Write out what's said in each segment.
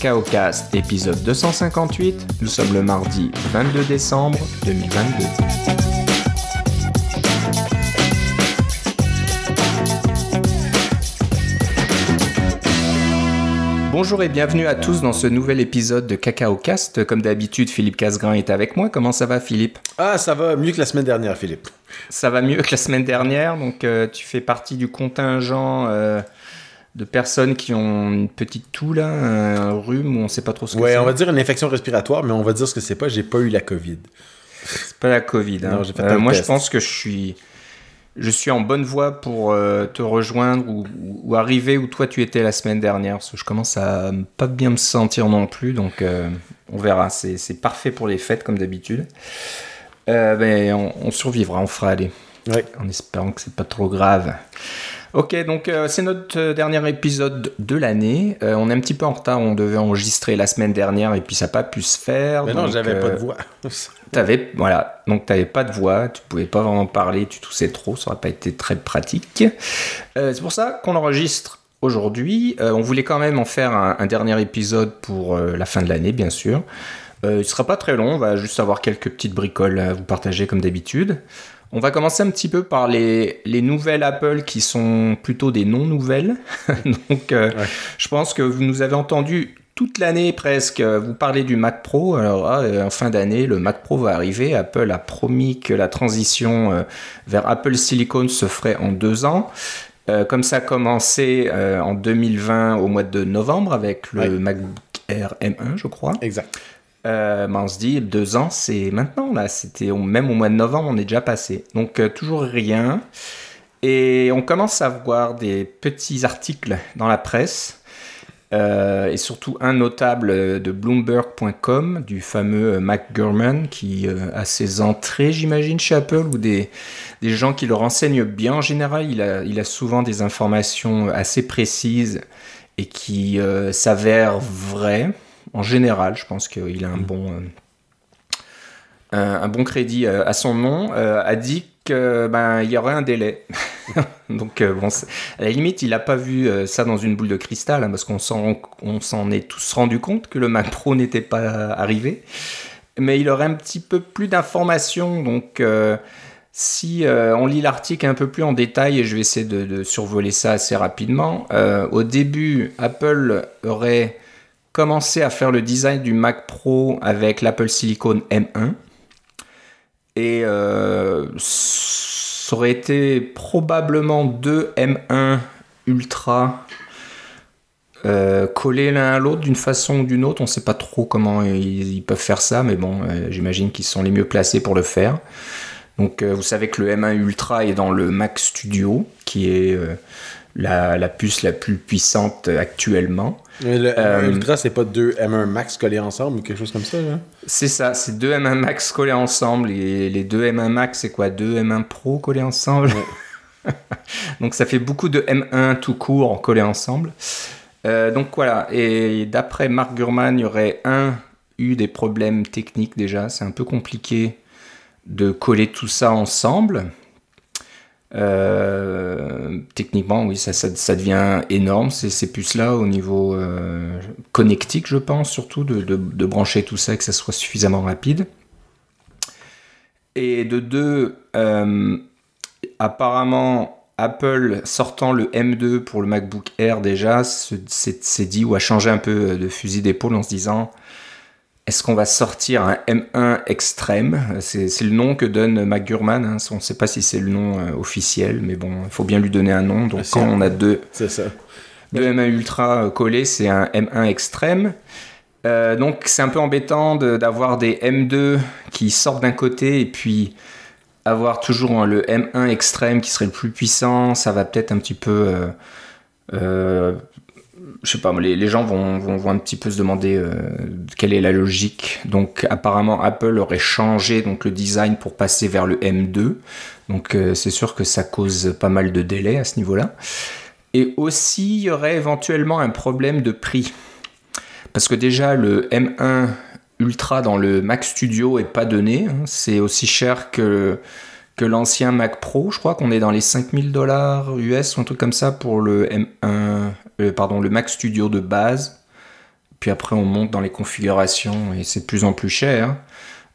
Cacao Cast, épisode 258. Nous sommes le mardi 22 décembre 2022. Bonjour et bienvenue à tous dans ce nouvel épisode de Cacao Cast. Comme d'habitude, Philippe Casgrain est avec moi. Comment ça va, Philippe? Ah, ça va mieux que la semaine dernière, Philippe. Ça va mieux que la semaine dernière. Donc, euh, tu fais partie du contingent euh, de personnes qui ont une petite toux, là, un rhume, ou on sait pas trop ce que Ouais, c'est. on va dire une infection respiratoire, mais on va dire ce que c'est pas. J'ai pas eu la COVID. C'est pas la Covid. hein. Non, j'ai fait Euh, moi, test. je pense que je suis, je suis en bonne voie pour euh, te rejoindre ou, ou arriver où toi tu étais la semaine dernière. Parce que je commence à pas bien me sentir non plus. Donc, euh, on verra. C'est parfait pour les fêtes, comme d'habitude. Euh, ben, on, on survivra, on fera aller. Ouais. En espérant que c'est pas trop grave. Ok, donc euh, c'est notre euh, dernier épisode de l'année. Euh, on est un petit peu en retard, on devait enregistrer la semaine dernière et puis ça n'a pas pu se faire. Mais non, j'avais pas de voix. T'avais, voilà, donc t'avais pas de voix, tu pouvais pas vraiment parler, tu toussais trop, ça aurait pas été très pratique. C'est pour ça qu'on enregistre aujourd'hui. On voulait quand même en faire un, un dernier épisode pour la fin de l'année, bien sûr. Il sera pas très long, on va juste avoir quelques petites bricoles à vous partager comme d'habitude. On va commencer un petit peu par les, les nouvelles Apple qui sont plutôt des non-nouvelles. donc, euh, Ouais. je pense que vous nous avez entendu toute l'année presque vous parler du Mac Pro. Alors, ah, euh, en fin d'année, le Mac Pro va arriver. Apple a promis que la transition euh, vers Apple Silicon se ferait en deux ans. Euh, comme ça a commencé euh, en 2020 au mois de novembre avec le Ouais. MacBook Air M1, je crois. Exact. Euh, ben, on se dit deux ans, c'est maintenant là. C'était même au mois de novembre, on est déjà passé. Donc euh, toujours rien. Et on commence à voir des petits articles dans la presse. euh, et surtout un notable de Bloomberg.com du fameux Mac Gurman qui a ses entrées, j'imagine, chez Apple ou des, des gens qui le renseignent bien en général. Il a, il a souvent des informations assez précises et qui s'avèrent vraies. En général, je pense qu'il a un bon, euh, un, un bon crédit euh, à son nom. euh, a dit que ben y aurait un délai. Donc bon, à la limite, il n'a pas vu ça dans une boule de cristal, hein, parce qu'on s'en est tous rendu compte que le Mac Pro n'était pas arrivé. Mais il aurait un petit peu plus d'informations, donc. euh, si euh, on lit l'article un peu plus en détail, et je vais essayer de, de survoler ça assez rapidement, euh, au début, Apple aurait commencé à faire le design du Mac Pro avec l'Apple Silicon M1. Et euh, ça aurait été probablement deux M1 Ultra euh, collés l'un à l'autre d'une façon ou d'une autre. On ne sait pas trop comment ils, peuvent faire ça, mais bon, euh, j'imagine qu'ils sont les mieux placés pour le faire. Donc vous savez que le M1 Ultra est dans le Mac Studio, qui est la puce la plus puissante actuellement. Mais le Euh, M1 Ultra, c'est pas deux M1 Max collés ensemble ou quelque chose comme ça, hein? C'est ça, c'est deux M1 Max collés ensemble. Et les deux M1 Max, c'est quoi? Deux M1 Pro collés ensemble? Donc ça fait beaucoup de M1 tout court collés ensemble. Euh, donc voilà, et d'après Mark Gurman, il y aurait un eu des problèmes techniques déjà. C'est un peu compliqué de coller tout ça ensemble. Euh, techniquement, oui, ça, devient énorme, ces, ces puces-là, au niveau euh, connectique, je pense, surtout, de, brancher tout ça et que ça soit suffisamment rapide. Et de deux, euh, apparemment, Apple sortant le M2 pour le MacBook Air déjà, se- s'est s'est dit ou a changé un peu de fusil d'épaule en se disant est-ce qu'on va sortir un M1 extrême? C'est le nom que donne McGurman. hein. On ne sait pas si c'est le nom euh, officiel, mais bon, il faut bien lui donner un nom. Donc quand on a deux, ça. deux M1 Ultra euh, collés, c'est un M1 extrême. Euh, donc c'est un peu embêtant de- d'avoir des M2 qui sortent d'un côté et puis avoir toujours hein, le M1 extrême qui serait le plus puissant. Ça va peut-être un petit peu... euh, je sais pas, les, gens vont, vont, vont un petit peu se demander euh, quelle est la logique. Donc apparemment Apple aurait changé donc le design pour passer vers le M2. Donc euh, c'est sûr que ça cause pas mal de délais à ce niveau-là. Et aussi il y aurait éventuellement un problème de prix. Parce que déjà le M1 Ultra dans le Mac Studio est pas donné. hein. C'est aussi cher que, l'ancien Mac Pro. Je crois qu'on est dans les 5000 dollars US ou un truc comme ça pour le M1, euh, pardon, le Mac Studio de base. puis après on monte dans les configurations et c'est de plus en plus cher.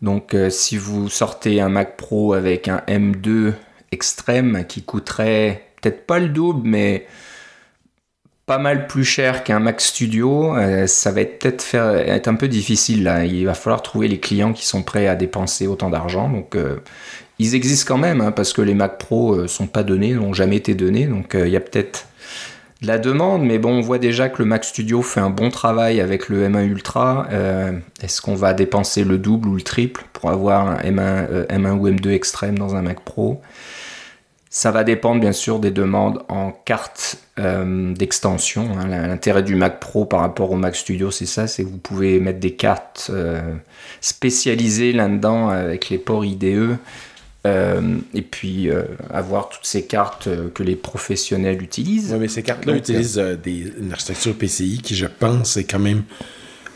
Donc euh, si vous sortez un Mac Pro avec un M2 extrême qui coûterait peut-être pas le double, mais pas mal plus cher qu'un Mac Studio, euh, ça va être peut-être faire être un peu difficile. Il va falloir trouver les clients qui sont prêts à dépenser autant d'argent. Donc ils existent quand même hein, parce que les Mac Pro euh, sont pas donnés, n'ont jamais été donnés. Donc il y a peut-être de la demande, mais bon, on voit déjà que le Mac Studio fait un bon travail avec le M1 Ultra. Est-ce qu'on va dépenser le double ou le triple pour avoir un M1, M1 ou M2 extrême dans un Mac Pro? Ça va dépendre bien sûr des demandes en carte euh, d'extension. Hein. L'intérêt du Mac Pro par rapport au Mac Studio, c'est ça, c'est que vous pouvez mettre des cartes euh, spécialisées là-dedans avec les ports IDE. Euh, et puis avoir toutes ces cartes que les professionnels utilisent. Oui, mais ces cartes-là utilisent des, une architecture PCI qui, je pense, est quand même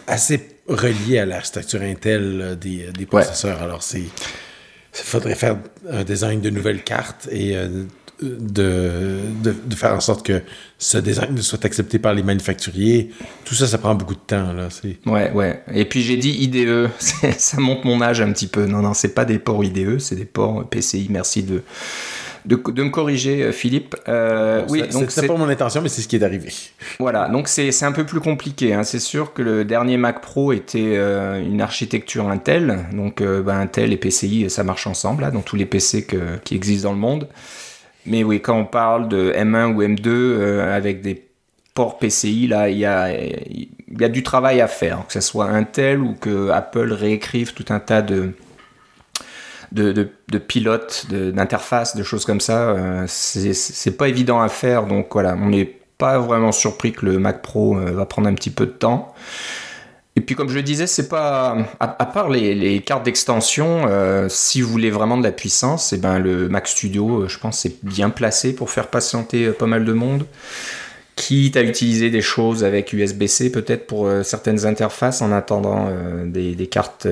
assez reliée à l'architecture Intel des, des processeurs. Alors, c'est il faudrait faire un design de nouvelles cartes et euh, de, de, faire en sorte que ce design soit accepté par les manufacturiers. Tout ça, ça prend beaucoup de temps. Là. Ouais, ouais. Et puis j'ai dit IDE, ça monte mon âge un petit peu. Non, non, c'est pas des ports IDE, c'est des ports PCI. Merci de, de, me corriger, euh, Philippe. Euh, oui, donc c'est pas mon intention, mais c'est ce qui est arrivé. Voilà, donc c'est un peu plus compliqué. Hein. C'est sûr que le dernier Mac Pro était euh, une architecture Intel, donc ben, Intel et PCI, ça marche ensemble là, dans tous les PC qui existent dans le monde. Mais oui, quand on parle de M1 ou M2 avec des ports PCI, là, il y a, y a du travail à faire, que ce soit Intel ou que Apple réécrive tout un tas de de, de, de pilote, d'interface, de, choses comme ça. Euh, c'est pas évident à faire, donc voilà, on n'est pas vraiment surpris que le Mac Pro euh, va prendre un petit peu de temps. Et puis comme je le disais, c'est pas à, part les, cartes d'extension, euh, si vous voulez vraiment de la puissance, et eh ben le Mac Studio, je pense, c'est bien placé pour faire patienter pas mal de monde. Quitte à utiliser des choses avec USB-C peut-être pour certaines interfaces en attendant des, cartes,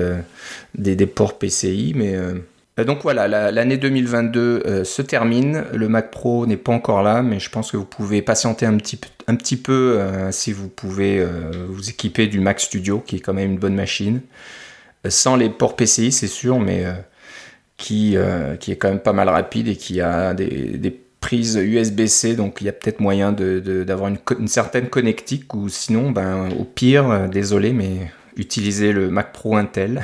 des, des, ports PCI, mais euh, donc voilà, l'année 2022 euh, se termine. Le Mac Pro n'est pas encore là, mais je pense que vous pouvez patienter un petit, peu euh, si vous pouvez vous équiper du Mac Studio, qui est quand même une bonne machine. sans les ports PCI, c'est sûr, mais qui, est quand même pas mal rapide et qui a des, prises USB-C, donc il y a peut-être moyen d'avoir une, une, certaine connectique, ou sinon, ben, au pire, désolé, mais utiliser le Mac Pro Intel.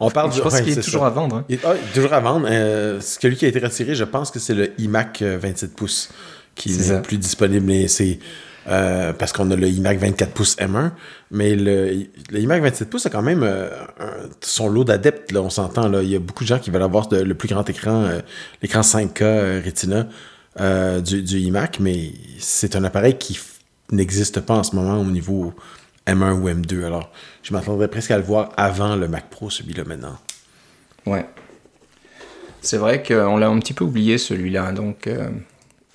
On parle je pense qu'il est, toujours à vendre. Hein. Il, ah, toujours à vendre. Euh, celui qui a été retiré, je pense que c'est le iMac 27 euh, pouces qui n'est plus disponible. c'est euh, parce qu'on a le iMac 24 pouces M1, mais le, iMac 27 pouces a quand même son lot d'adeptes, on s'entend. Il y a beaucoup de gens qui veulent avoir le plus grand écran, l'écran 5K Retina du, du iMac, mais c'est un appareil qui n'existe pas en ce moment au niveau M1 ou M2. Alors, je m'attendrais presque à le voir avant le Mac Pro, celui-là maintenant. Ouais. C'est vrai qu'on l'a un petit peu oublié celui-là, donc. Euh,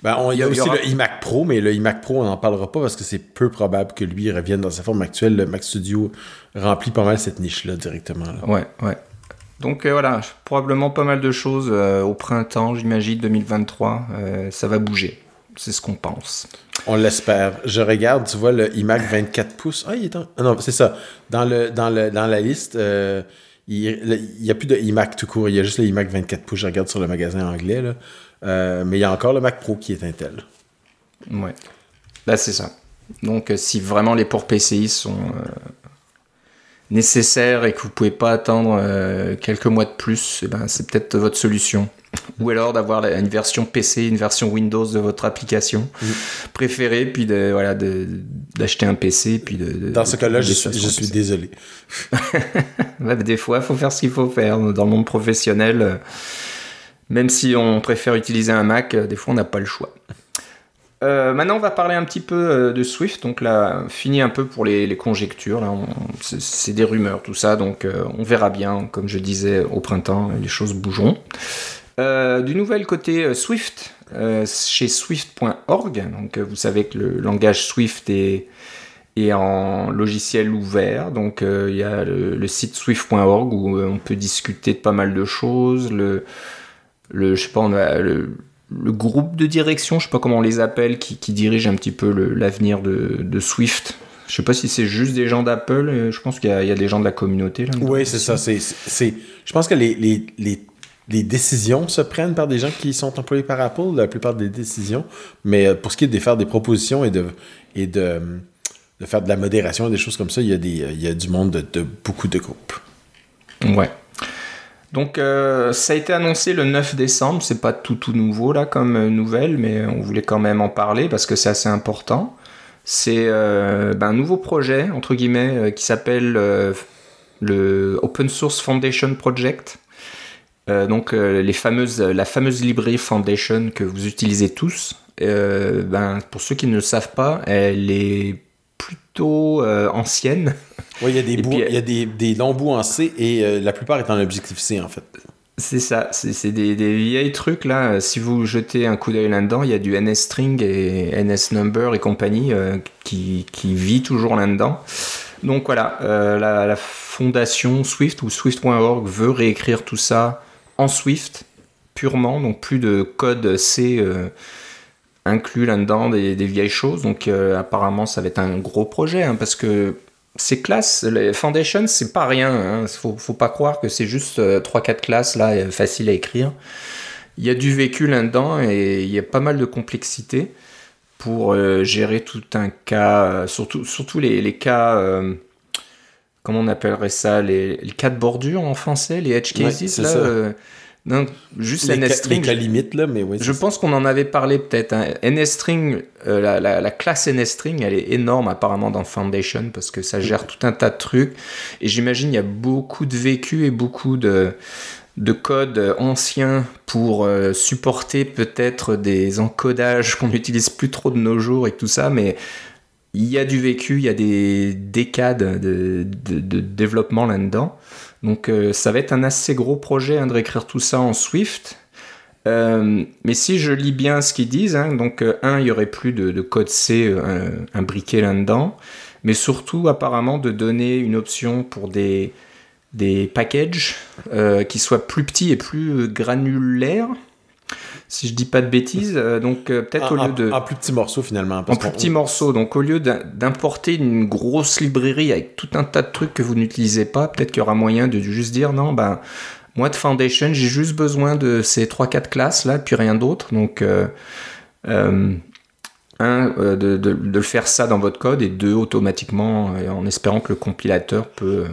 ben, il y a, aussi le iMac Pro, mais le iMac Pro, on n'en parlera pas parce que c'est peu probable que lui revienne dans sa forme actuelle. Le Mac Studio remplit pas mal cette niche-là directement. Ouais, ouais. Donc euh, voilà, probablement pas mal de choses euh, au printemps, j'imagine, 2023. ça va bouger. C'est ce qu'on pense. On l'espère. Je regarde, tu vois, le iMac 24 pouces. Ah, il est en... Ah non, c'est ça. Dans, le, dans, le, dans la liste, euh, il n'y a plus de iMac tout court. Il y a juste le iMac 24 pouces. Je regarde sur le magasin anglais. Là. Euh, mais il y a encore le Mac Pro qui est Intel. Ouais. Là, c'est ça. Donc, euh, si vraiment les ports PCI sont nécessaires et que vous pouvez pas attendre quelques mois de plus, eh ben, c'est peut-être votre solution. Ou alors d'avoir une version PC, une version Windows de votre application mm. préférée, puis de voilà d'acheter un PC, puis de. Dans ce cas-là, je, suis, désolé. des fois, il faut faire ce qu'il faut faire dans le monde professionnel. Euh, même si on préfère utiliser un Mac, euh, des fois on n'a pas le choix. Euh, maintenant, on va parler un petit peu de Swift. Donc là, fini un peu pour les, conjectures. Là, c'est des rumeurs, tout ça. Donc on verra bien. Comme je disais au printemps, les choses bougeront. Euh, du nouvel côté euh, Swift, euh, chez swift.org, donc vous savez que le langage Swift est, en logiciel ouvert, donc il y a le, site swift.org où on peut discuter de pas mal de choses, le, le je sais pas, on a le, groupe de direction, je sais pas comment on les appelle, qui, dirige un petit peu l'avenir de, Swift. Je sais pas si c'est juste des gens d'Apple. Je pense qu'il y, a des gens de la communauté. Là, oui, c'est ça. C'est, je pense que les, les, les, les, décisions se prennent par des gens qui sont employés par Apple, la plupart des décisions. Mais pour ce qui est de faire des propositions et de, et de, de faire de la modération et des choses comme ça, il y a, des, il y a du monde de, beaucoup de groupes. Ouais. Donc euh, ça a été annoncé le 9 décembre, c'est pas tout tout nouveau là comme euh, nouvelle, mais on voulait quand même en parler parce que c'est assez important. C'est euh, ben, un nouveau projet entre guillemets qui s'appelle le Open Source Foundation Project. Donc les fameuses, la fameuse librairie Foundation que vous utilisez tous. ben, pour ceux qui ne le savent pas, elle est plutôt ancienne. Oui, il y a des, bouts, y a des, des, longs bouts en C et euh, la plupart est en objectif C en fait. C'est ça, c'est des, des, vieilles trucs là. Si vous jetez un coup d'œil là-dedans, il y a du NSString et NSNumber et compagnie euh, qui, qui, vit toujours là-dedans. Donc voilà, euh, la, la, fondation Swift ou Swift.org veut réécrire tout ça en Swift purement, donc plus de code C inclus là-dedans, des, vieilles choses. Donc apparemment, ça va être un gros projet hein, parce que ces classes, les Foundation, c'est pas rien. Hein. Faut, faut, pas croire que c'est juste 3-4 euh, classes là, euh, faciles à écrire. Il y a du vécu là-dedans et il y a pas mal de complexité pour euh, gérer tout un cas, surtout, surtout les, les cas, comment on appellerait ça, les, les, cas de bordure en français, les edge cases. là, non, juste la NSString. limite, là, mais oui. Je pense qu'on en avait parlé peut-être. Hein. NSString, euh, la, la, la, classe NSString, elle est énorme apparemment dans Foundation parce que ça gère tout un tas de trucs. Et j'imagine il y a beaucoup de vécu et beaucoup de, de code anciens pour euh, supporter peut-être des encodages qu'on n'utilise plus trop de nos jours et tout ça, mais il y a du vécu, il y a des décades de, développement là-dedans. Donc euh, ça va être un assez gros projet hein, de réécrire tout ça en Swift. Euh, mais si je lis bien ce qu'ils disent, hein, donc euh, un, il y aurait plus de, code C imbriqué là-dedans, mais surtout apparemment de donner une option pour des, des packages qui soient plus petits et plus granulaires si je dis pas de bêtises. Euh, donc euh, peut-être au lieu de en plus petit morceau finalement. en plus petit morceau. Donc au lieu d'importer une grosse librairie avec tout un tas de trucs que vous n'utilisez pas, peut-être qu'il y aura moyen de juste dire non ben moi de Foundation j'ai juste besoin de ces 3-4 classes là puis rien d'autre. Donc euh, un de, de, de, faire ça dans votre code et deux automatiquement en espérant que le compilateur peut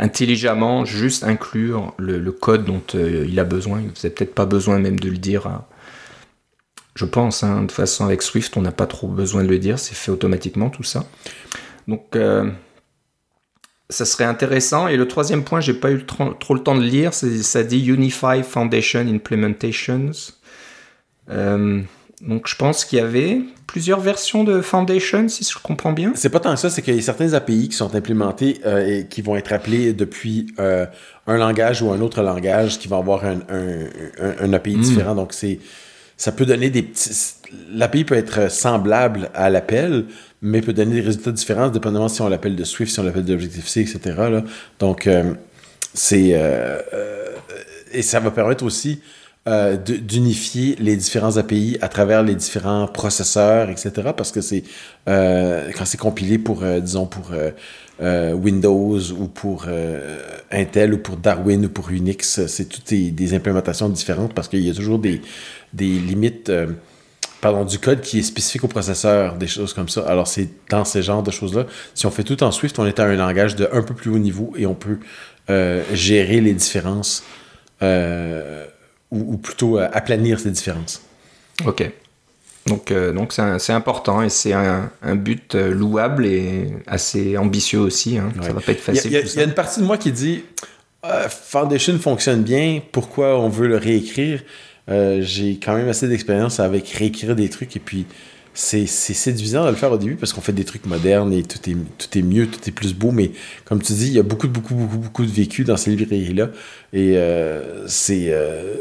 intelligemment juste inclure le, code dont euh, il a besoin. Vous n'avez peut-être pas besoin même de le dire. Je pense, hein, de toute façon avec Swift, on n'a pas trop besoin de le dire, c'est fait automatiquement tout ça. Donc euh, ça serait intéressant. Et le troisième point, j'ai pas eu trop, le temps de lire, ça dit Unify Foundation Implementations. Euh, donc je pense qu'il y avait plusieurs versions de Foundation, si je comprends bien. C'est pas tant ça, c'est qu'il y a certains API qui sont implémentés euh, et qui vont être appelés depuis euh, un langage ou un autre langage qui va avoir un, un, API hmm. différent. Donc c'est ça peut donner des petits. L'API peut être semblable à l'appel, mais peut donner des résultats différents dépendamment si on l'appelle de Swift, si on l'appelle d'Objective-C, etc. Donc euh, c'est et ça va permettre aussi euh, d'unifier les différents API à travers les différents processeurs, etc. Parce que c'est euh, quand c'est compilé pour, euh, disons, pour Windows ou pour Intel ou pour Darwin ou pour Unix, c'est toutes des, implémentations différentes parce qu'il y a toujours des, des limites pardon, du code qui est spécifique au processeur, des choses comme ça. Alors, c'est dans ce genre de choses-là. Si on fait tout en Swift, on est à un langage de un peu plus haut niveau et on peut gérer les différences ou, plutôt euh, aplanir ces différences. Ok. Donc, euh, donc c'est important et c'est un, but euh, louable et assez ambitieux aussi. Hein. Ça va pas être facile. Il y, a une partie de moi qui dit Foundation fonctionne bien, pourquoi on veut le réécrire? J'ai quand même assez d'expérience avec réécrire des trucs et puis c'est séduisant de le faire au début parce qu'on fait des trucs modernes et tout est, tout est mieux, tout est plus beau, mais comme tu dis, il y a beaucoup, beaucoup, beaucoup, beaucoup de vécu dans ces librairies-là. Et euh, c'est. Euh,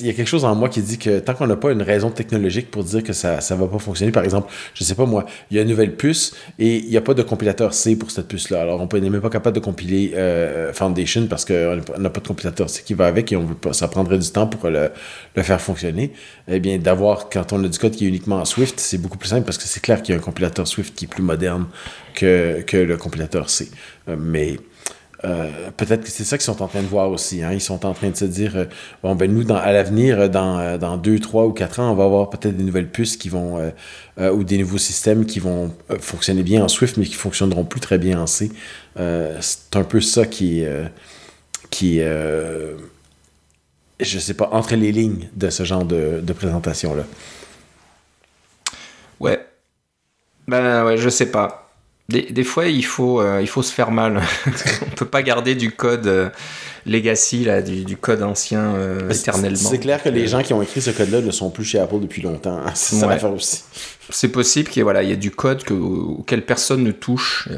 il y a quelque chose en moi qui dit que tant qu'on n'a pas une raison technologique pour dire que ça ne va pas fonctionner, par exemple, je sais pas moi, il y a une nouvelle puce et il n'y a pas de compilateur C pour cette puce-là. Alors, on n'est même pas capable de compiler euh, Foundation parce qu'on n'a pas de compilateur C qui va avec et on veut pas, ça prendrait du temps pour le, faire fonctionner. Eh bien, d'avoir, quand on a du code qui est uniquement en Swift, c'est beaucoup plus simple parce que c'est clair qu'il y a un compilateur Swift qui est plus moderne que, que le compilateur C. Euh, mais euh, peut-être que c'est ça qu'ils sont en train de voir aussi. Hein. Ils sont en train de se dire euh, bon, ben nous, à l'avenir, euh, dans, dans deux, trois ou quatre ans, on va avoir peut-être des nouvelles puces qui vont ou des nouveaux systèmes qui vont fonctionner bien en Swift, mais qui fonctionneront plus très bien en C. c'est un peu ça qui, qui je sais pas, entre les lignes de ce genre de, de présentation-là. Ouais. Ben ouais, je sais pas. Des, fois, il faut, euh, il faut se faire mal. On peut pas garder du code euh, legacy, là, du, code ancien euh, éternellement. C'est clair que les gens qui ont écrit ce code-là ne sont plus chez Apple depuis longtemps. C'est ça l'affaire aussi. C'est possible qu'il y, voilà, y ait du code que, auquel personne ne touche.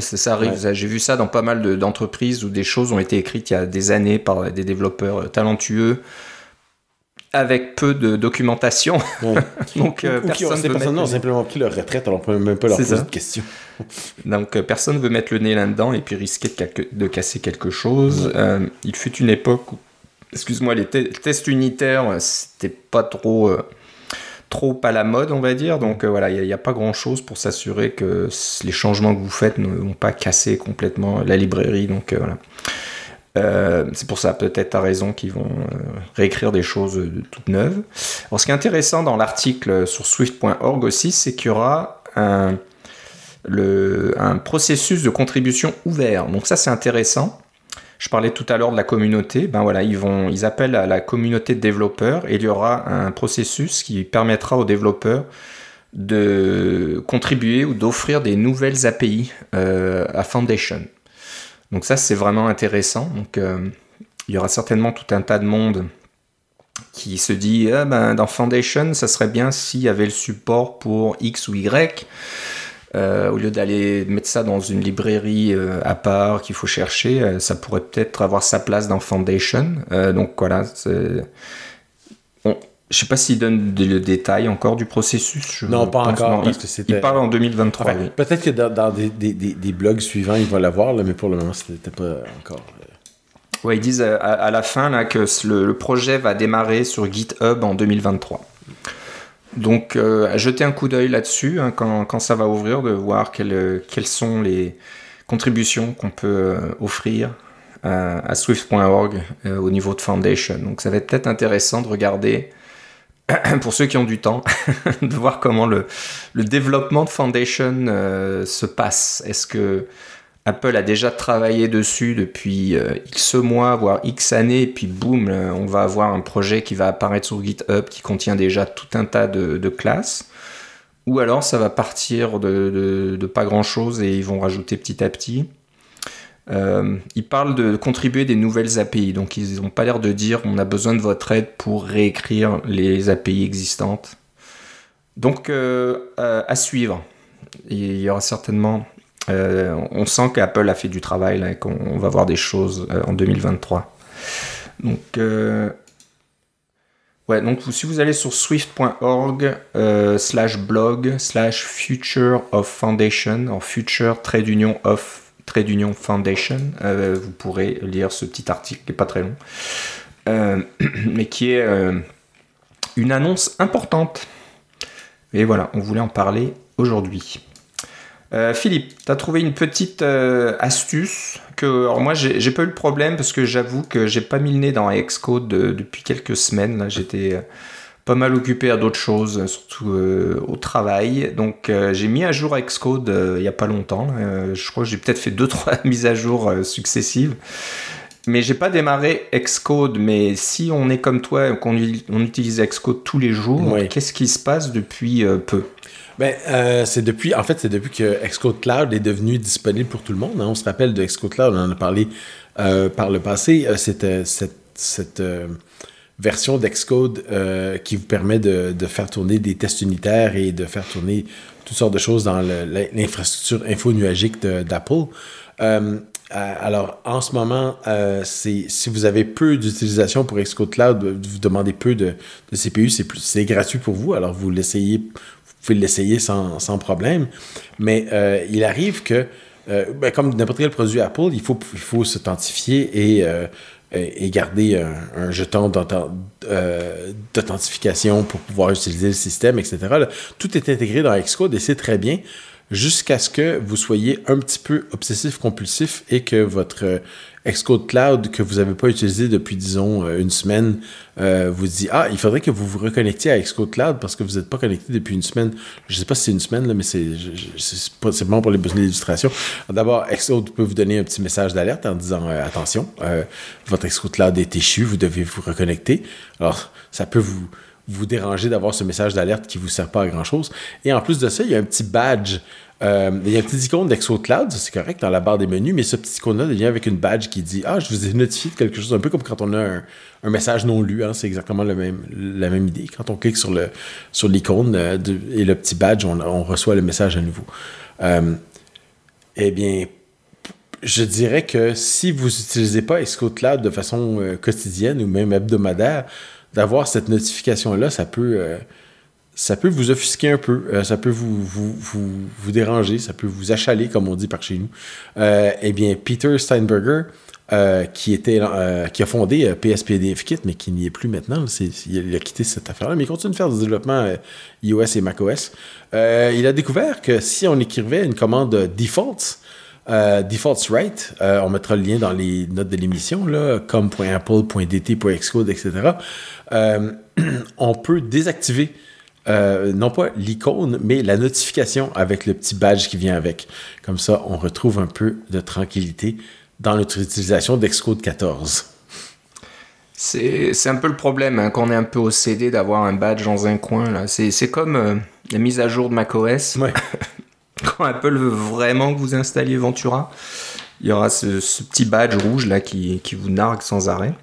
Ça arrive. J'ai vu ça dans pas mal d'entreprises où des choses ont été écrites il y a des années par des développeurs talentueux avec peu de documentation. Donc, euh, personne ces personnes ont simplement pris leur retraite, alors on peut même pas leur poser de questions. Donc, euh, personne veut mettre le nez là-dedans et puis risquer de, casser quelque chose. Euh, il fut une époque où, excuse-moi, les tests unitaires, c'était pas trop, trop à la mode, on va dire. Donc, voilà, il n'y a, pas grand-chose pour s'assurer que les changements que vous faites ne vont pas casser complètement la librairie. Donc, voilà. Euh, c'est pour ça, peut-être à raison qu'ils vont euh, réécrire des choses toutes neuves. Alors, ce qui est intéressant dans l'article sur swift.org aussi, c'est qu'il y aura un, processus de contribution ouvert. Donc ça, c'est intéressant. Je parlais tout à l'heure de la communauté. Ben voilà, ils, ils appellent à la communauté de développeurs et il y aura un processus qui permettra aux développeurs de contribuer ou d'offrir des nouvelles API euh, à Foundation. Donc ça, c'est vraiment intéressant. Donc euh, il y aura certainement tout un tas de monde qui se dit ah ben, dans Foundation, ça serait bien s'il y avait le support pour X ou Y. Euh, au lieu d'aller mettre ça dans une librairie euh, à part qu'il faut chercher, ça pourrait peut-être avoir sa place dans Foundation. donc voilà, je sais pas s'il donne le détail encore du processus. non, pas encore. Parce que il parle en 2023. Peut-être que dans, des, des, des, blogs suivants, il va l'avoir, mais pour le moment, c'était pas encore. Euh. Ouais, ils disent à, la fin là, que le, projet va démarrer sur GitHub en 2023. Donc, euh, jeter un coup d'œil là-dessus hein, quand, quand, ça va ouvrir, de voir quelles, quelles sont les contributions qu'on peut euh, offrir à Swift.org au niveau de Foundation. Donc, ça va être peut-être intéressant de regarder pour ceux qui ont du temps, de voir comment le, développement de Foundation euh, se passe. Est-ce que Apple a déjà travaillé dessus depuis euh, X mois, voire X années, et puis boum, on va avoir un projet qui va apparaître sur GitHub qui contient déjà tout un tas de, classes? Ou alors ça va partir de pas grand-chose et ils vont rajouter petit à petit? Euh, ils parlent de contribuer des nouvelles API, donc ils n'ont pas l'air de dire on a besoin de votre aide pour réécrire les API existantes. Donc euh, à suivre. Il y aura certainement. Euh, on sent qu'Apple a fait du travail et qu'on va voir des choses en 2023. Donc Ouais, donc si vous allez sur swift.org slash blog slash future of foundation, en future trade d'union of Trade Union Foundation. Euh, vous pourrez lire ce petit article qui n'est pas très long, euh, mais qui est euh, une annonce importante. Et voilà, on voulait en parler aujourd'hui. Philippe, tu as trouvé une petite astuce que alors moi j'ai pas eu le problème parce que j'avoue que j'ai pas mis le nez dans Xcode depuis quelques semaines. J'étais pas mal occupé à d'autres choses, surtout euh, au travail. Donc euh, j'ai mis à jour Xcode euh, il y a pas longtemps. je crois que j'ai peut-être fait deux trois mises à jour successives. Mais j'ai pas démarré Xcode. Mais si on est comme toi, qu'on on utilise Xcode tous les jours, qu'est-ce qui se passe depuis peu? Ben, c'est depuis, en fait, c'est depuis que Xcode Cloud est devenu disponible pour tout le monde. Hein. On se rappelle de Xcode Cloud, on en a parlé par le passé. C'était cette, cette version d'Excode euh, qui vous permet de, de, faire tourner des tests unitaires et de faire tourner toutes sortes de choses dans l'infrastructure info-nuagique d'Apple. Euh, alors, en ce moment, si vous avez peu d'utilisation pour Xcode Cloud, vous demandez peu de, de CPU, c'est gratuit pour vous. Alors, vous l'essayez, vous pouvez l'essayer sans, sans, problème. Mais il arrive que, ben, comme n'importe quel produit Apple, il faut, il faut s'authentifier et et garder un, jeton euh, d'authentification pour pouvoir utiliser le système, etc. tout est intégré dans Xcode et c'est très bien jusqu'à ce que vous soyez un petit peu obsessif-compulsif et que votre Xcode Cloud que vous n'avez pas utilisé depuis, disons, euh, une semaine, euh, vous dit Ah, il faudrait que vous vous reconnectiez à Xcode Cloud parce que vous n'êtes pas connecté depuis une semaine. Je ne sais pas si c'est une semaine, là, mais c'est bon pour les besoins d'illustration. D'abord, Xcode peut vous donner un petit message d'alerte en disant euh, Attention, votre Xcode Cloud est échu, vous devez vous reconnecter. Alors, ça peut vous vous déranger d'avoir ce message d'alerte qui vous sert pas à grand chose. Et en plus de ça, il y a un petit badge euh, il y a un petit icône d'ExoCloud, c'est correct, dans la barre des menus, mais ce petit icône-là devient avec une badge qui dit Ah, je vous ai notifié de quelque chose, un peu comme quand on a un, message non lu, hein, c'est exactement même, la même idée. Quand on clique sur le sur l'icône euh, et le petit badge, on, reçoit le message à nouveau. Euh, eh bien, je dirais que si vous n'utilisez pas ExoCloud de façon quotidienne ou même hebdomadaire, d'avoir cette notification-là, ça peut ça peut vous offusquer un peu, euh, ça peut vous, déranger, ça peut vous achaler, comme on dit par chez nous. Euh, eh bien, Peter Steinberger, euh, qui, était, qui a fondé PSPDF Kit, mais qui n'y est plus maintenant, il a quitté cette affaire-là, mais il continue de faire du développement iOS et macOS. il a découvert que si on écrivait une commande defaults, defaults right, on mettra le lien dans les notes de l'émission, com.apple.dt.xcode, etc. on peut désactiver euh, non pas l'icône, mais la notification avec le petit badge qui vient avec. Comme ça, on retrouve un peu de tranquillité dans notre utilisation d'Excode 14. C'est un peu le problème, hein, qu'on est un peu au CD d'avoir un badge dans un coin. C'est comme euh, la mise à jour de macOS. Ouais. quand Apple veut vraiment que vous installiez Ventura, il y aura ce, petit badge rouge là qui, qui, vous nargue sans arrêt.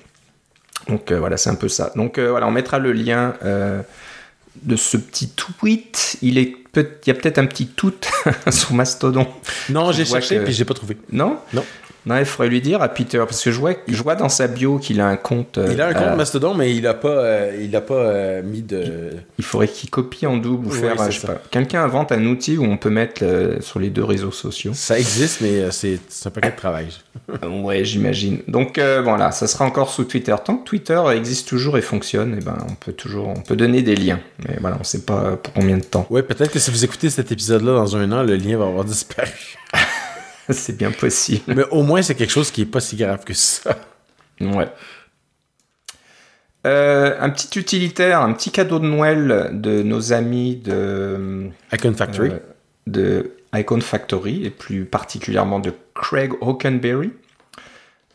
Donc euh, voilà, c'est un peu ça. Donc voilà, on mettra le lien de ce petit tweet. Il, est peut il y a peut-être un petit tout sur Mastodon. Non, j'ai cherché et puis j'ai pas trouvé. Non? Non. Non, il faudrait lui dire à Peter, parce que je vois, je vois dans sa bio qu'il a un compte. il a un compte euh, Mastodon, mais il n'a pas, euh, il a pas euh, mis de. Il faudrait qu'il copie en double ou faire. je sais pas. Quelqu'un invente un outil où on peut mettre sur les deux réseaux sociaux. Ça existe, mais c'est un paquet de travail. ouais, j'imagine. Donc voilà, ça sera encore sous Twitter. Tant que Twitter existe toujours et fonctionne, eh ben, on peut toujours on peut donner des liens. Mais voilà, on ne sait pas pour combien de temps. Ouais, peut-être que si vous écoutez cet épisode-là dans un an, le lien va avoir disparu. c'est bien possible. Mais au moins, c'est quelque chose qui est pas si grave que ça. Ouais. Euh, un petit utilitaire, un petit cadeau de Noël de nos amis de Icon Factory, euh, de Icon Factory et plus particulièrement de Craig Hockenberry.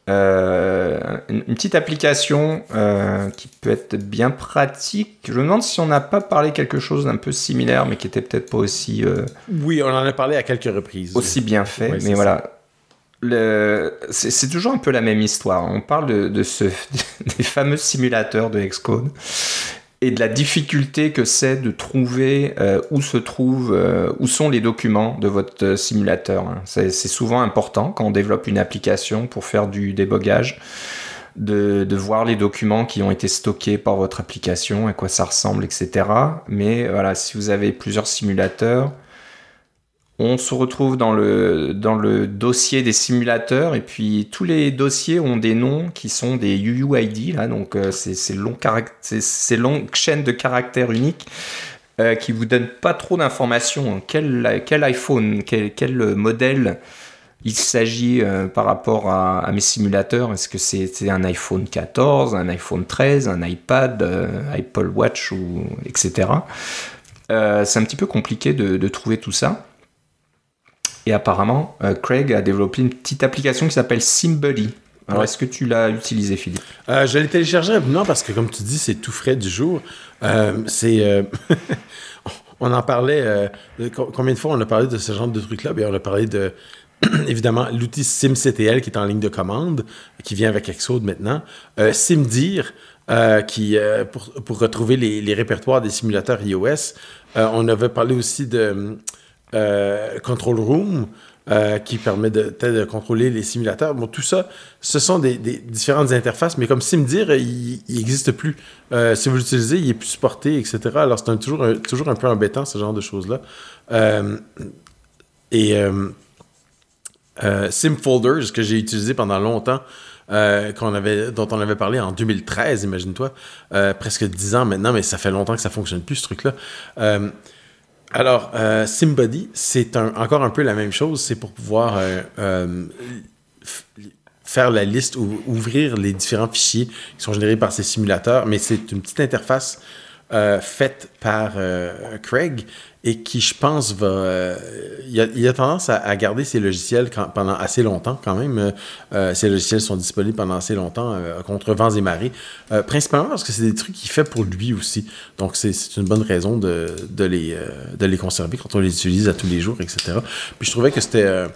Euh, une, petite application euh, qui peut être bien pratique. Je me demande si on n'a pas parlé quelque chose d'un peu similaire, mais qui était peut-être pas aussi. Euh, oui, on en a parlé à quelques reprises. Aussi bien fait, mais voilà. C'est toujours un peu la même histoire. On parle de, de ce, des fameux simulateurs de Xcode et de la difficulté que c'est de trouver euh, où se trouvent, euh, où sont les documents de votre euh, simulateur. Hein. C'est souvent important quand on développe une application pour faire du débogage. De, de, voir les documents qui ont été stockés par votre application, à quoi ça ressemble, etc. Mais voilà, si vous avez plusieurs simulateurs, on se retrouve dans le, dans le dossier des simulateurs et puis tous les dossiers ont des noms qui sont des UUID, là, donc euh, c'est ces longues chaînes de caractères uniques euh, qui vous donnent pas trop d'informations. Quel, quel iPhone, quel, quel modèle il s'agit euh, par rapport à, mes simulateurs? Est-ce que c'est un iPhone 14, un iPhone 13, un iPad, Apple Watch, ou, etc. c'est un petit peu compliqué de trouver tout ça. Et apparemment, euh, Craig a développé une petite application qui s'appelle SimBuddy. Alors, est-ce que tu l'as utilisé, Philippe euh, Je l'ai téléchargé rapidement parce que, comme tu dis, c'est tout frais du jour. Euh, c'est. on en parlait. combien de fois on a parlé de ce genre de truc-là? Bien, on a parlé de. évidemment, l'outil SimCTL qui est en ligne de commande, qui vient avec Xcode maintenant. SimDir, qui, pour, pour, retrouver les, les, répertoires des simulateurs iOS. on avait parlé aussi de. Euh, Control Room, euh, qui permet de, de contrôler les simulateurs. Bon, tout ça, ce sont des, différentes interfaces, mais comme SimDir, il n'existe plus. Euh, si vous l'utilisez, il est plus supporté, etc. Alors, c'est toujours, un, toujours un peu embêtant, ce genre de choses-là. et SimFolders, que j'ai utilisé pendant longtemps, euh, qu'on avait, dont on avait parlé en 2013, imagine-toi. Euh, presque 10 ans maintenant, mais ça fait longtemps que ça fonctionne plus, ce truc-là. Euh, alors, SimBody, c'est encore un peu la même chose. C'est pour pouvoir faire la liste ou ouvrir les différents fichiers qui sont générés par ces simulateurs, mais c'est une petite interface faite par Craig et qui, je pense, va. Euh, il, a, tendance à, garder ses logiciels pendant assez longtemps, quand même. Euh, euh, ces logiciels sont disponibles pendant assez longtemps contre vents et marées. principalement parce que c'est des trucs qu'il fait pour lui aussi. Donc, c'est une bonne raison de, de les, de les conserver quand on les utilise à tous les jours, etc. Puis, je trouvais que c'était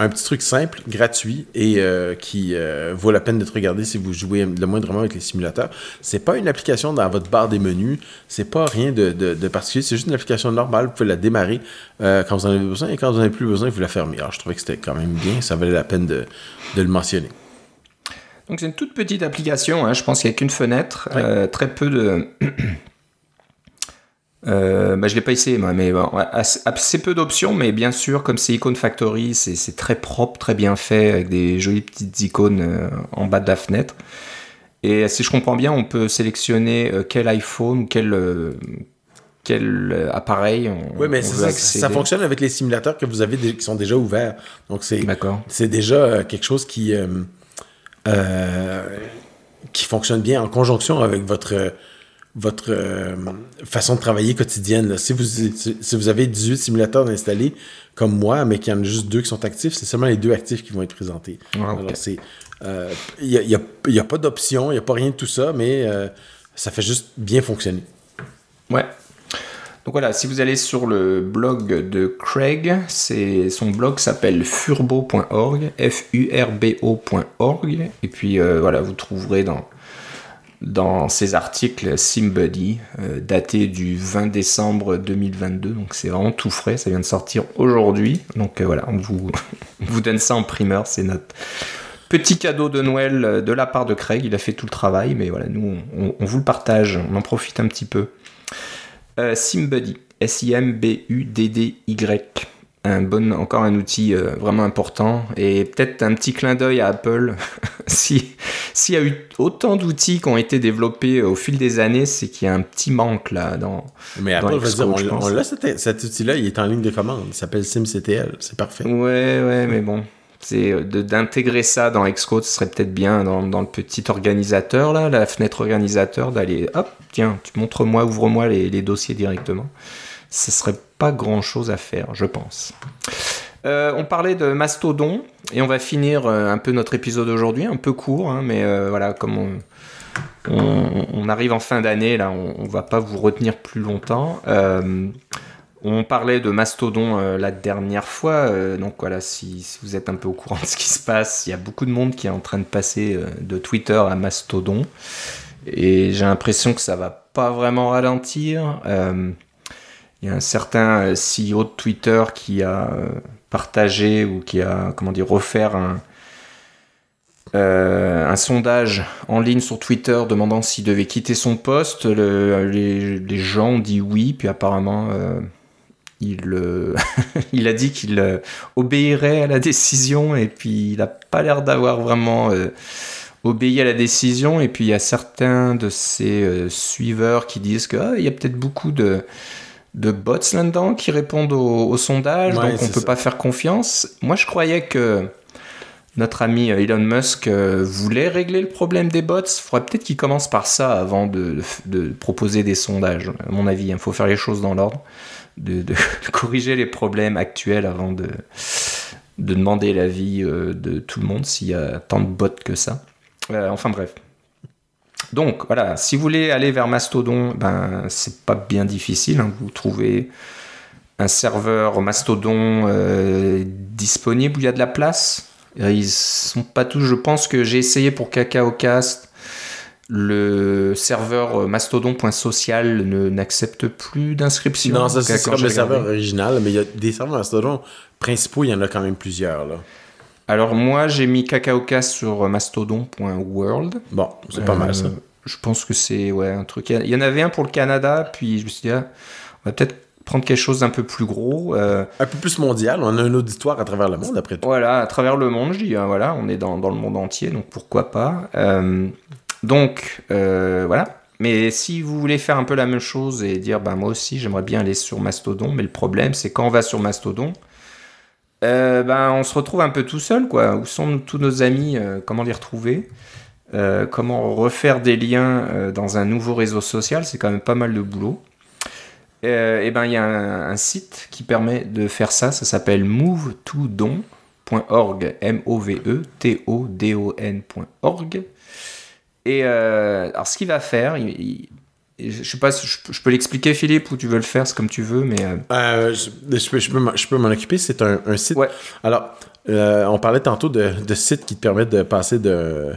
un petit truc simple, gratuit et euh, qui euh, vaut la peine d'être regardé si vous jouez le moindrement avec les simulateurs. C'est pas une application dans votre barre des menus, c'est pas rien de, particulier, c'est juste une application normale. Vous pouvez la démarrer euh, quand vous en avez besoin et quand vous n'en avez plus besoin, vous la fermez. Alors je trouvais que c'était quand même bien, ça valait la peine de, le mentionner. Donc c'est une toute petite application, hein. je pense qu'il n'y a qu'une fenêtre, très peu de euh, bah, je l'ai pas essayé, moi, mais bon, assez, peu d'options, mais bien sûr, comme c'est Icon Factory, c'est très propre, très bien fait, avec des jolies petites icônes euh, en bas de la fenêtre. Et si je comprends bien, on peut sélectionner euh, quel iPhone ou quel, euh, quel appareil on, Oui, mais ça, ça, fonctionne avec les simulateurs que vous avez qui sont déjà ouverts. Donc c'est déjà quelque chose qui, qui fonctionne bien en conjonction avec votre votre euh, façon de travailler quotidienne. Si, vous, si, vous avez 18 simulateurs installés, comme moi, mais qu'il y en a juste deux qui sont actifs, c'est seulement les deux actifs qui vont être présentés. Ah, Alors, c'est. Il euh, n'y a, a, pas d'option, il n'y a pas rien de tout ça, mais euh, ça fait juste bien fonctionner. Ouais. Donc voilà, si vous allez sur le blog de Craig, son blog s'appelle furbo.org, F-U-R-B-O.org, et puis voilà, vous trouverez dans dans ses articles SimBuddy, euh, daté du 20 décembre 2022. Donc c'est vraiment tout frais, ça vient de sortir aujourd'hui. Donc euh, voilà, on vous, donne ça en primeur, c'est notre petit cadeau de Noël euh, de la part de Craig. Il a fait tout le travail, mais voilà, nous on, vous le partage, on en profite un petit peu. SimBuddy, S-I-M-B-U-D-D-Y un bon, encore un outil euh, vraiment important et peut-être un petit clin d'œil à Apple. S'il y a eu autant d'outils qui ont été développés au fil des années, c'est qu'il y a un petit manque là dans. Mais Apple, on, on cet, outil-là, il est en ligne de commande. Il s'appelle SimCTL. C'est parfait. Ouais, ouais, mais bon. C'est euh, d'intégrer ça dans Xcode, ce serait peut-être bien dans, dans, le petit organisateur, là, la fenêtre organisateur, d'aller, hop, tiens, tu montres-moi, ouvre-moi les, les dossiers directement ce serait pas grand chose à faire, je pense. Euh, on parlait de Mastodon et on va finir euh, un peu notre épisode aujourd'hui, un peu court, hein, mais euh, voilà, comme on, arrive en fin d'année, là, on, va pas vous retenir plus longtemps. on parlait de Mastodon la dernière fois, donc voilà, si, si, vous êtes un peu au courant de ce qui se passe, il y a beaucoup de monde qui est en train de passer de Twitter à Mastodon, et j'ai l'impression que ça va pas vraiment ralentir. Il y a un certain euh, CEO de Twitter qui a euh, partagé ou qui a, comment dire, offert un, euh, un sondage en ligne sur Twitter demandant s'il devait quitter son poste. les, gens ont dit oui, puis apparemment, il, il a dit qu'il obéirait à la décision, et puis il n'a pas l'air d'avoir vraiment obéi à la décision. Et puis il y a certains de ses suiveurs qui disent qu'il ah, y a peut-être beaucoup de de bots là-dedans qui répondent au, sondage, donc on peut pas faire confiance. Moi, je croyais que notre ami Elon Musk euh, voulait régler le problème des bots. Il faudrait peut-être qu'il commence par ça avant de, proposer des sondages. À mon avis, il faut faire les choses dans l'ordre, de, corriger les problèmes actuels avant de, demander l'avis euh, de tout le monde s'il y a tant de bots que ça. Euh, enfin bref. Donc voilà, si vous voulez aller vers Mastodon, ben c'est pas bien difficile. Hein. Vous trouvez un serveur Mastodon euh, disponible où il y a de la place. Ils sont pas tous. Je pense que j'ai essayé pour KakaoCast. le serveur mastodon.social n'accepte plus d'inscription. Non, ça c'est comme le serveur original, mais il y a des serveurs Mastodon principaux, il y en a quand même plusieurs. Là. Alors moi, j'ai mis CacaoCast sur mastodon.world. Bon, c'est pas mal ça. Euh, je pense que c'est ouais, un truc. Il y en avait un pour le Canada, puis je me suis dit, ah, on va peut-être prendre quelque chose d'un peu plus gros. Euh. Un peu plus mondial, on a un auditoire à travers le monde après tout. Voilà, à travers le monde, je dis, hein, voilà, on est dans, dans, le monde entier, donc pourquoi pas. Euh, donc, euh, voilà. Mais si vous voulez faire un peu la même chose et dire, ben moi aussi, j'aimerais bien aller sur Mastodon, mais le problème, c'est quand on va sur Mastodon, ben on se retrouve un peu tout seul, quoi. Où sont tous nos amis Comment les retrouver Comment refaire des liens dans un nouveau réseau social C'est quand même pas mal de boulot et euh, ben il y a un, site qui permet de faire ça. Ça s'appelle move2don.org, M-O-V-E-T-O-D-O-N.org. Et euh, alors ce qu'il va faire, je sais pas je, peux l'expliquer Philippe ou tu veux le faire, c'est comme tu veux, mais euh, je, peux, m'en occuper. C'est un, site. Ouais. Alors on parlait tantôt de, de sites qui te permettent de passer de,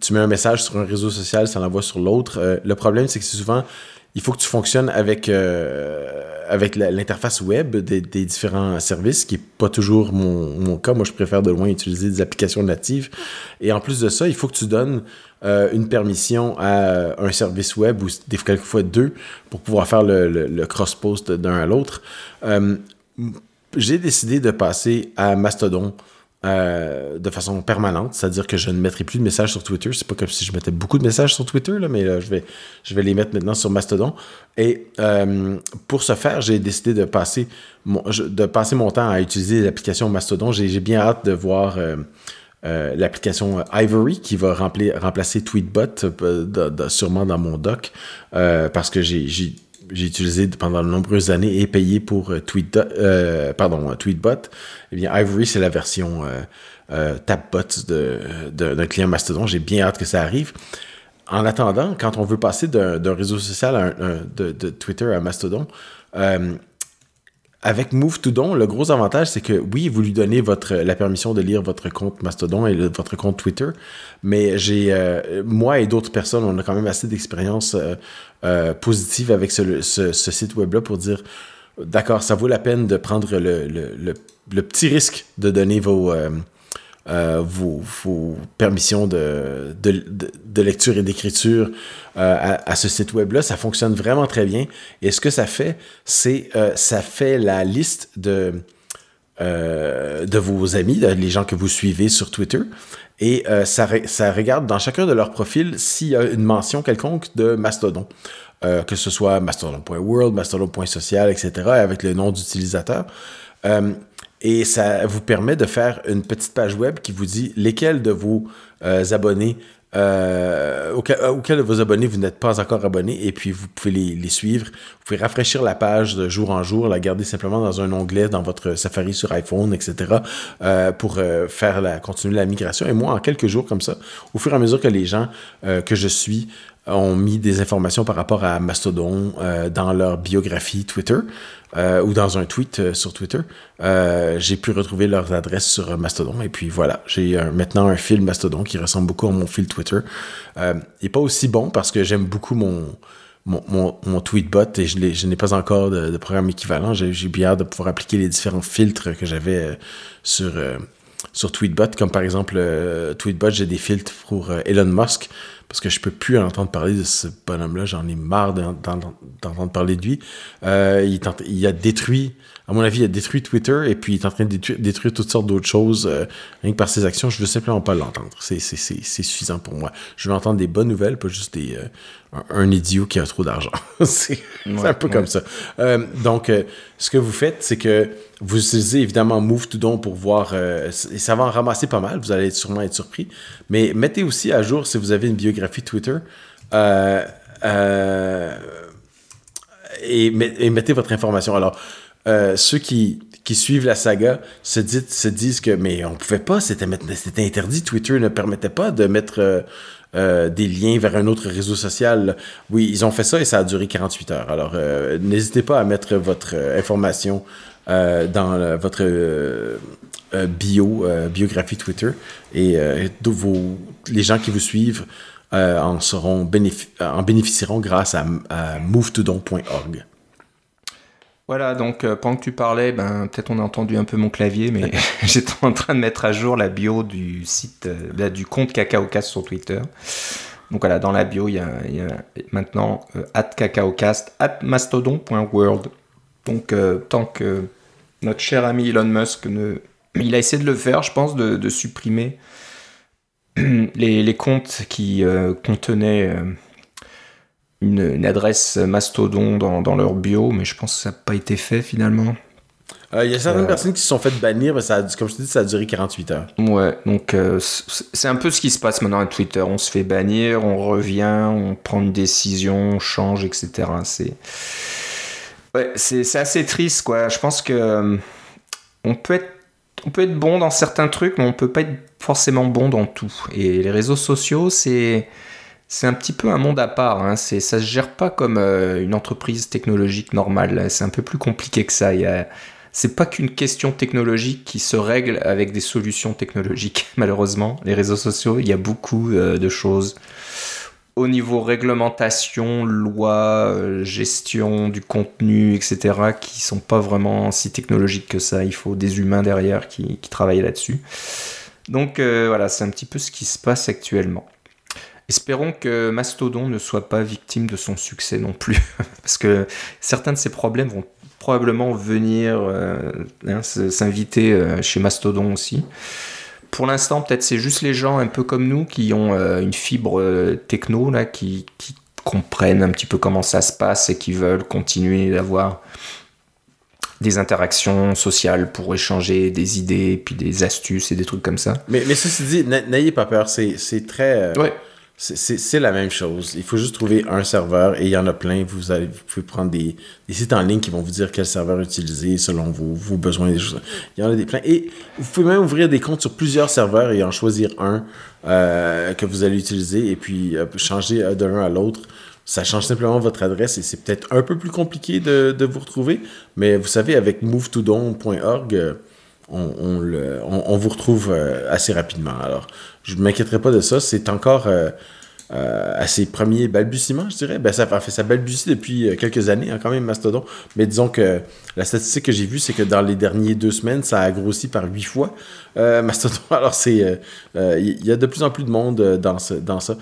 tu mets un message sur un réseau social, ça l'envoie sur l'autre. le problème, c'est que souvent il faut que tu fonctionnes avec, euh, avec l'interface web des, différents services, ce qui n'est pas toujours mon, cas. Moi, je préfère de loin utiliser des applications natives. Et en plus de ça, il faut que tu donnes euh, une permission à un service web ou des quelquefois deux pour pouvoir faire le, cross-post d'un à l'autre. Euh, j'ai décidé de passer à Mastodon euh, de façon permanente, c'est-à-dire que je ne mettrai plus de messages sur Twitter. C'est pas comme si je mettais beaucoup de messages sur Twitter, là, mais je, vais, je vais les mettre maintenant sur Mastodon. Et euh, pour ce faire, j'ai décidé de passer, mon, de passer mon temps à utiliser l'application Mastodon. J'ai bien hâte de voir euh, l'application Ivory qui va remplacer Tweetbot, sûrement dans mon doc, parce que j'ai utilisé pendant de nombreuses années et payé pour euh, euh, pardon, Tweetbot, eh bien, Ivory, c'est la version euh, euh Tapbot d'un client Mastodon. J'ai bien hâte que ça arrive. En attendant, quand on veut passer d'un réseau social de, de, Twitter à Mastodon, avec Move to Don, le gros avantage, c'est que oui, vous lui donnez votre, la permission de lire votre compte Mastodon et votre compte Twitter, mais j'ai, euh, moi et d'autres personnes, on a quand même assez d'expérience euh, euh, positive avec ce, site web-là pour dire, d'accord, ça vaut la peine de prendre le, le petit risque de donner vos, euh, vos, permissions de, lecture et d'écriture euh, à, ce site web-là. Ça fonctionne vraiment très bien. Et ce que ça fait, c'est euh, ça fait la liste de, de vos amis, les gens que vous suivez sur Twitter. Et ça, ça regarde dans chacun de leurs profils s'il y a une mention quelconque de Mastodon. que ce soit mastodon.world, mastodon.social, etc., avec le nom d'utilisateur. Et ça vous permet de faire une petite page web qui vous dit lesquels de vos euh, abonnés, euh, euh, de vos abonnés vous n'êtes pas encore abonné, et puis vous pouvez les, suivre. Vous pouvez rafraîchir la page de jour en jour, la garder simplement dans un onglet dans votre Safari sur iPhone, etc., pour faire la, continuer la migration. Et moi, en quelques jours comme ça, au fur et à mesure que les gens que je suis ont mis des informations par rapport à Mastodon dans leur biographie Twitter, euh, ou dans un tweet euh, sur Twitter, euh, j'ai pu retrouver leurs adresses sur Mastodon. Et puis voilà, j'ai maintenant un fil Mastodon qui ressemble beaucoup à mon fil Twitter. il n'est pas aussi bon parce que j'aime beaucoup mon, mon, mon, tweetbot et je, je n'ai pas encore de, programme équivalent. J'ai bien hâte de pouvoir appliquer les différents filtres que j'avais sur, sur Tweetbot. Comme par exemple, Tweetbot, j'ai des filtres pour Elon Musk parce que je peux plus entendre parler de ce bonhomme-là. J'en ai marre d'entendre parler de lui. Euh, il, il, a détruit, à mon avis, il a détruit Twitter et puis il est en train de détruire, toutes sortes d'autres choses euh, rien que par ses actions. Je veux simplement pas l'entendre. C'est suffisant pour moi. Je veux entendre des bonnes nouvelles, pas juste des, euh, un, idiot qui a trop d'argent. c'est un peu comme ça. Euh, donc, euh, ce que vous faites, c'est que vous utilisez évidemment Move to Don pour voir, euh, et ça va en ramasser pas mal, vous allez sûrement être surpris, mais mettez aussi à jour si vous avez une biographie Twitter. Et, mettez votre information. Alors, ceux qui, qui suivent la saga se, se disent que mais on pouvait pas, c'était interdit, Twitter ne permettait pas de mettre euh, des liens vers un autre réseau social. Oui, ils ont fait ça et ça a duré 48 heures. Alors, euh, n'hésitez pas à mettre votre euh, information dans votre bio, biographie Twitter et vos, les gens qui vous suivent en, seront en bénéficieront grâce à, à. Voilà, donc pendant que tu parlais, ben, peut-être on a entendu un peu mon clavier, mais j'étais en train de mettre à jour la bio du site, du compte CacaoCast sur Twitter. Donc voilà, dans la bio, il y a, maintenant at cacaocast, at mastodon.world. Donc tant que notre cher ami Elon Musk ne... Il a essayé de le faire, je pense, de, supprimer les, comptes qui euh, contenaient euh, une, adresse mastodon dans, leur bio, mais je pense que ça n'a pas été fait finalement. Euh, il y a certaines personnes qui se sont faites bannir, mais ça comme je te dis, ça a duré 48 heures. Ouais, donc c'est un peu ce qui se passe maintenant à Twitter. On se fait bannir, on revient, on prend une décision, on change, etc. C'est c'est assez triste, quoi. Je pense que euh, on peut être on peut être bon dans certains trucs, mais on peut pas être forcément bon dans tout. Et les réseaux sociaux, c'est c'est un petit peu un monde à part. Hein. C'est ça se gère pas comme euh, une entreprise technologique normale. C'est un peu plus compliqué que ça. Il c'est pas qu'une question technologique qui se règle avec des solutions technologiques. Malheureusement, les réseaux sociaux, il y a beaucoup euh, de choses au niveau réglementation, loi, euh, gestion du contenu, etc., qui sont pas vraiment si technologiques que ça. Il faut des humains derrière qui, travaillent là-dessus. Donc voilà, c'est un petit peu ce qui se passe actuellement. Espérons que Mastodon ne soit pas victime de son succès non plus, parce que certains de ces problèmes vont probablement venir euh, hein, s'inviter chez Mastodon aussi pour l'instant, peut-être c'est juste les gens un peu comme nous qui ont euh, une fibre euh, techno, là, qui, comprennent un petit peu comment ça se passe et qui veulent continuer d'avoir des interactions sociales pour échanger des idées, puis des astuces et des trucs comme ça. Mais, mais ceci dit, n'ayez pas peur, c'est très... Euh, ouais. C'est la même chose. Il faut juste trouver un serveur et il y en a plein. Vous, allez, vous pouvez prendre des, sites en ligne qui vont vous dire quel serveur utiliser selon vos, besoins. Des choses. Il y en a des plein. Et vous pouvez même ouvrir des comptes sur plusieurs serveurs et en choisir un euh, que vous allez utiliser et puis euh, changer de l'un à l'autre. Ça change simplement votre adresse et c'est peut-être un peu plus compliqué de, de, vous retrouver. Mais vous savez, avec movetodon.org, euh, on, on, le, on, vous retrouve assez rapidement. Alors, je ne pas de ça. C'est encore euh, euh, à ses premiers balbutiements, je dirais. Ben, ça fait sa balbutie depuis euh, quelques années, hein, quand même, Mastodon. Mais disons que la statistique que j'ai vue, c'est que dans les dernières deux semaines, ça a grossi par huit fois. Mastodon, alors c'est. Il y a de plus en plus de monde dans, ce, dans ça.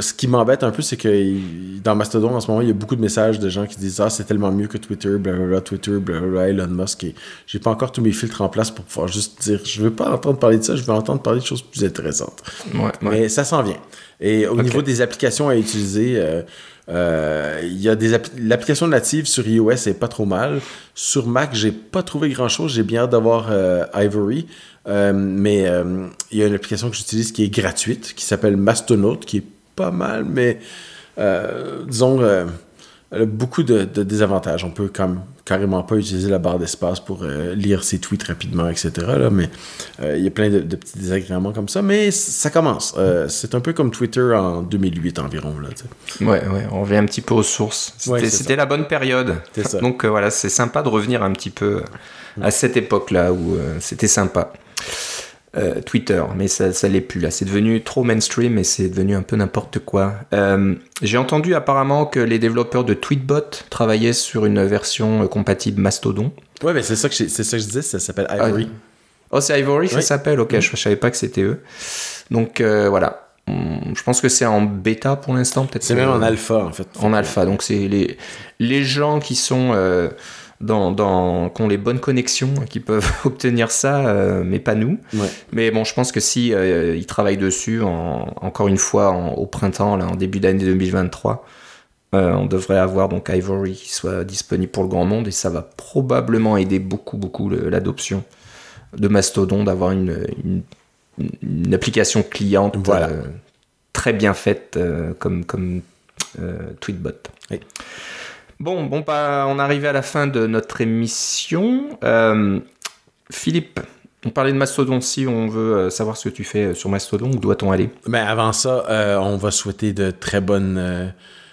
Ce qui m'embête un peu, c'est que dans Mastodon, en ce moment, il y a beaucoup de messages de gens qui disent Ah, c'est tellement mieux que Twitter, blablabla, Twitter, blablabla, Elon Musk. Et j'ai pas encore tous mes filtres en place pour pouvoir juste dire Je veux pas entendre parler de ça, je veux entendre parler de choses plus intéressantes. Mais ça s'en vient. Et au niveau des applications à utiliser, euh, euh, il y a des l'application native sur iOS est pas trop mal. Sur Mac, j'ai pas trouvé grand chose. J'ai bien hâte d'avoir euh, Ivory. mais il y a une application que j'utilise qui est gratuite, qui s'appelle Mastonaut, qui est pas mal, mais disons beaucoup de, désavantages. On peut comme carrément pas utiliser la barre d'espace pour euh, lire ses tweets rapidement, etc. Là, mais euh, il y a plein de, petits désagréments comme ça. Mais ça commence. Euh, c'est un peu comme Twitter en 2008 environ. Là, ouais, ouais, on revient un petit peu aux sources. C'était la bonne période. Donc voilà, c'est sympa de revenir un petit peu à cette époque-là où c'était sympa. Euh, Twitter, mais ça, ça l'est plus là. C'est devenu trop mainstream et c'est devenu un peu n'importe quoi. Euh, j'ai entendu apparemment que les développeurs de Tweetbot travaillaient sur une version euh, compatible Mastodon. Ouais, mais c'est ça que c'est ça que je disais, ça s'appelle Ivory. oh, c'est Ivory, ça s'appelle? Ok, je, savais pas que c'était eux. Donc voilà. Je pense que c'est en bêta pour l'instant, peut-être. C'est même en alpha en fait. En alpha, donc c'est les les gens qui sont dans, dans, qui ont les bonnes connexions, qui peuvent obtenir ça, euh, mais pas nous. Mais bon, je pense que si euh, ils travaillent dessus, encore une fois, au printemps, là, en début d'année 2023, euh, on devrait avoir donc Ivory qui soit disponible pour le grand monde et ça va probablement aider beaucoup, beaucoup l'adoption de Mastodon, d'avoir une, une, application cliente très bien faite comme, comme Tweetbot. Bon, bon, pas, on arrive à la fin de notre émission. Euh, Philippe, on parlait de Mastodon. Si on veut euh, savoir ce que tu fais euh, sur Mastodon, où doit-on aller? Ben, Avant ça, on va souhaiter de très bonnes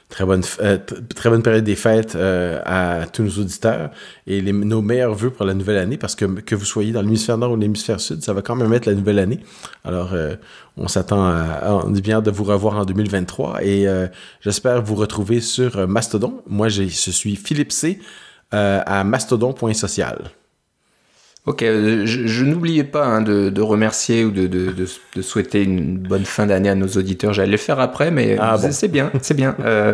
Très bonne, euh, très bonne période des fêtes euh, à tous nos auditeurs et nos meilleurs voeux pour la nouvelle année parce que que vous soyez dans l'hémisphère nord ou l'hémisphère sud, ça va quand même être la nouvelle année. Alors, on s'attend à, on est bien de vous revoir en 2023 et j'espère vous retrouver sur Mastodon. Moi, je suis Philippe C à mastodon.social. Ok, euh, je, n'oubliais pas hein, de, remercier ou de, souhaiter une bonne fin d'année à nos auditeurs. J'allais le faire après, mais ah, c'est bien, c'est bien. Euh,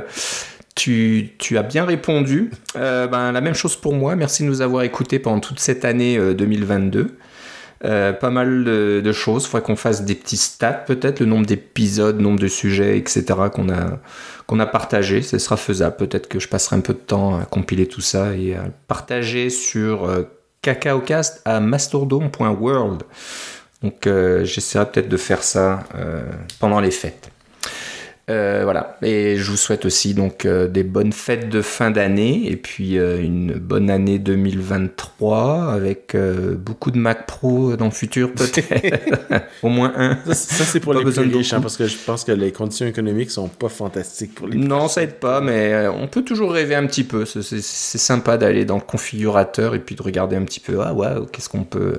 tu, as bien répondu. Euh, ben, la même chose pour moi. Merci de nous avoir écoutés pendant toute cette année 2022. pas mal de, choses. Il faudrait qu'on fasse des petits stats, peut-être, le nombre d'épisodes, nombre de sujets, etc. qu'on a, qu'on a partagé. Ce sera faisable. Peut-être que je passerai un peu de temps à compiler tout ça et à partager sur cacaocast à mastodon.world. Donc euh, j'essaierai peut-être de faire ça euh, pendant les fêtes. Euh, voilà, et je vous souhaite aussi donc des bonnes fêtes de fin d'année et puis une bonne année 2023 avec beaucoup de Mac Pro dans le futur peut-être, au moins un. Ça, c'est pour les plus riches, hein, parce que je pense que les conditions économiques sont pas fantastiques pour les. Non, ça aide pas, mais on peut toujours rêver un petit peu. C'est sympa d'aller dans le configurateur et puis de regarder un petit peu. Ah ouais, qu'est-ce qu'on peut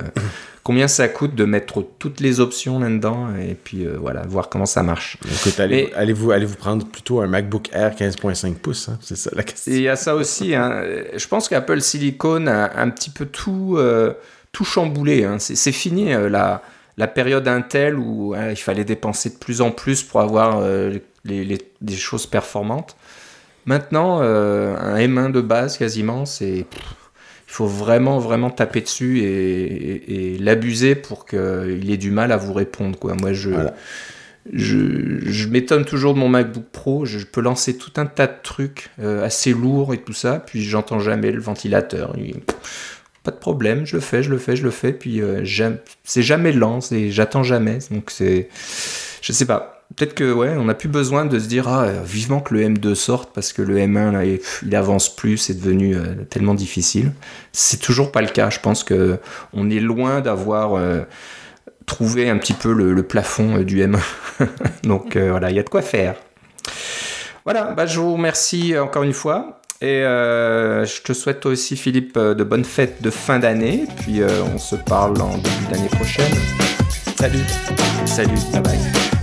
combien ça coûte de mettre toutes les options là-dedans et puis euh, voilà, voir comment ça marche. allez, vous allez vous prendre plutôt un MacBook Air 15.5 pouces, hein? c'est ça la question. il y a ça aussi. Hein. Je pense qu'Apple Silicon a un petit peu tout, euh, tout chamboulé. Hein. C'est fini euh, la, la période Intel où il fallait dépenser de plus en plus pour avoir les, des choses performantes. Maintenant, un M1 de base quasiment, c'est faut vraiment, vraiment taper dessus et, l'abuser pour qu'il ait du mal à vous répondre. Quoi. Moi, je, je, m'étonne toujours de mon MacBook Pro. Je peux lancer tout un tas de trucs euh, assez lourds et tout ça, puis j'entends jamais le ventilateur. pas de problème, je le fais, je le fais, je le fais, puis euh, c'est jamais lent, j'attends jamais. Donc c'est. Je sais pas peut-être que ouais, on n'a plus besoin de se dire ah, vivement que le M2 sorte parce que le M1 là, il avance plus, c'est devenu euh, tellement difficile. C'est toujours pas le cas. Je pense que on est loin d'avoir euh, trouvé un petit peu le, plafond euh, du M1. Donc voilà, il y a de quoi faire. Voilà, bah, je vous remercie encore une fois. Et je te souhaite toi aussi, Philippe, de bonnes fêtes de fin d'année. Puis on se parle en début d'année prochaine. Salut. Salut, bye bye.